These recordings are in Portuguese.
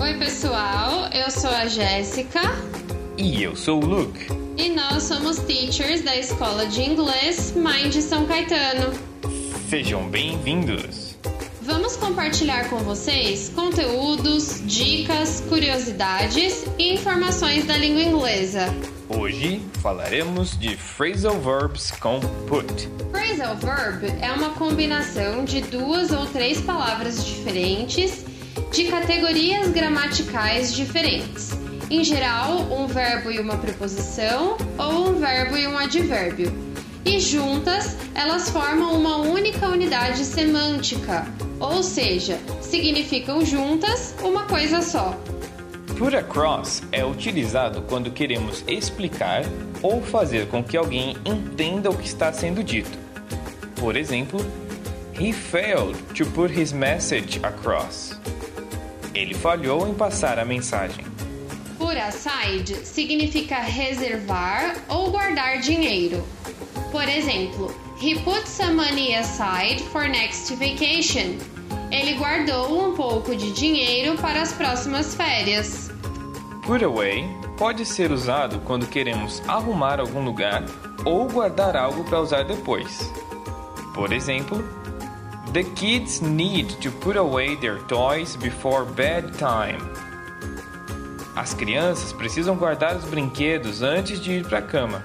Oi, pessoal. Eu sou a Jéssica. E eu sou o Luke. E nós somos teachers da Escola de Inglês Mind São Caetano. Sejam bem-vindos. Vamos compartilhar com vocês conteúdos, dicas, curiosidades e informações da língua inglesa. Hoje falaremos de phrasal verbs com put. Phrasal verb é uma combinação de duas ou três palavras diferentes de categorias gramaticais diferentes. Em geral, um verbo e uma preposição ou um verbo e um advérbio. E juntas, elas formam uma única unidade semântica, ou seja, significam juntas uma coisa só. Put across é utilizado quando queremos explicar ou fazer com que alguém entenda o que está sendo dito. Por exemplo, he failed to put his message across. Ele falhou em passar a mensagem. Put aside significa reservar ou guardar dinheiro. Por exemplo, he put some money aside for next vacation. Ele guardou um pouco de dinheiro para as próximas férias. Put away pode ser usado quando queremos arrumar algum lugar ou guardar algo para usar depois. Por exemplo, The kids need to put away their toys before bedtime. As crianças precisam guardar os brinquedos antes de ir para a cama.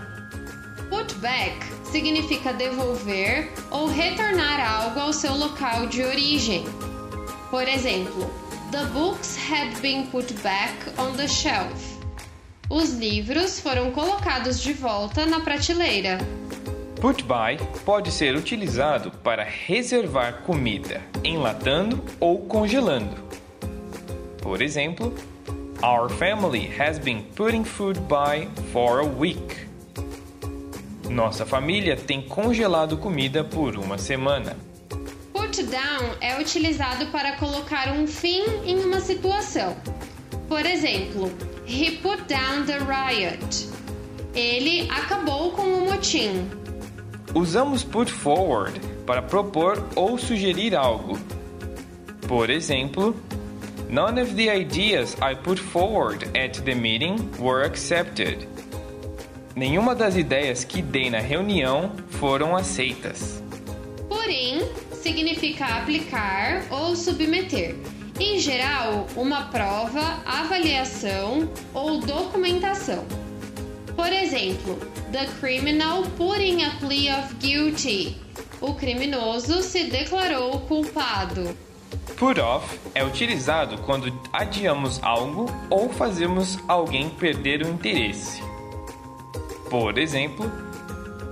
Put back significa devolver ou retornar algo ao seu local de origem. Por exemplo, The books had been put back on the shelf. Os livros foram colocados de volta na prateleira. Put by pode ser utilizado para reservar comida, enlatando ou congelando. Por exemplo, Our family has been putting food by for a week. Nossa família tem congelado comida por uma semana. Put down é utilizado para colocar um fim em uma situação. Por exemplo, he put down the riot. Ele acabou com o motim. Usamos put forward para propor ou sugerir algo. Por exemplo, None of the ideas I put forward at the meeting were accepted. Nenhuma das ideias que dei na reunião foram aceitas. Porém, significa aplicar ou submeter. Em geral, uma prova, avaliação ou documentação. Por exemplo, the criminal putting a plea of guilty. O criminoso se declarou culpado. Put off é utilizado quando adiamos algo ou fazemos alguém perder o interesse. Por exemplo,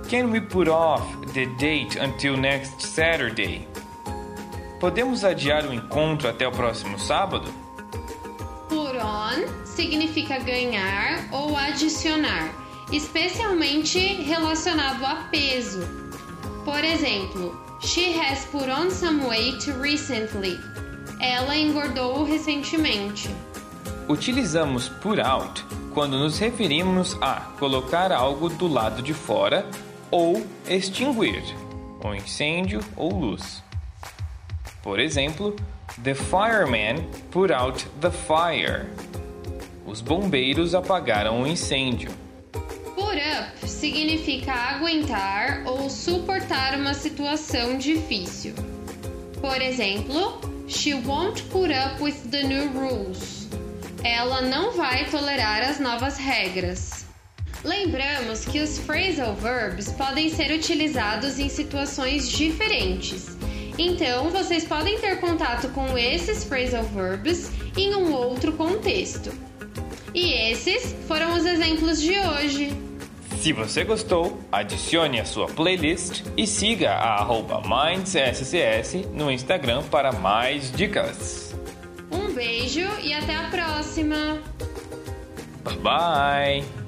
Can we put off the date until next Saturday? Podemos adiar o encontro até o próximo sábado? Put on significa ganhar ou adicionar, especialmente relacionado a peso. Por exemplo, She has put on some weight recently. Ela engordou recentemente. Utilizamos put out quando nos referimos a colocar algo do lado de fora ou extinguir, um incêndio ou luz. Por exemplo, the fireman put out the fire. Os bombeiros apagaram o incêndio. Significa aguentar ou suportar uma situação difícil. Por exemplo, she won't put up with the new rules. Ela não vai tolerar as novas regras. Lembramos que os phrasal verbs podem ser utilizados em situações diferentes. Então, vocês podem ter contato com esses phrasal verbs em um outro contexto. E esses foram os exemplos de hoje. Se você gostou, adicione a sua playlist e siga a MindsSCS no Instagram para mais dicas. Um beijo e até a próxima! Bye bye!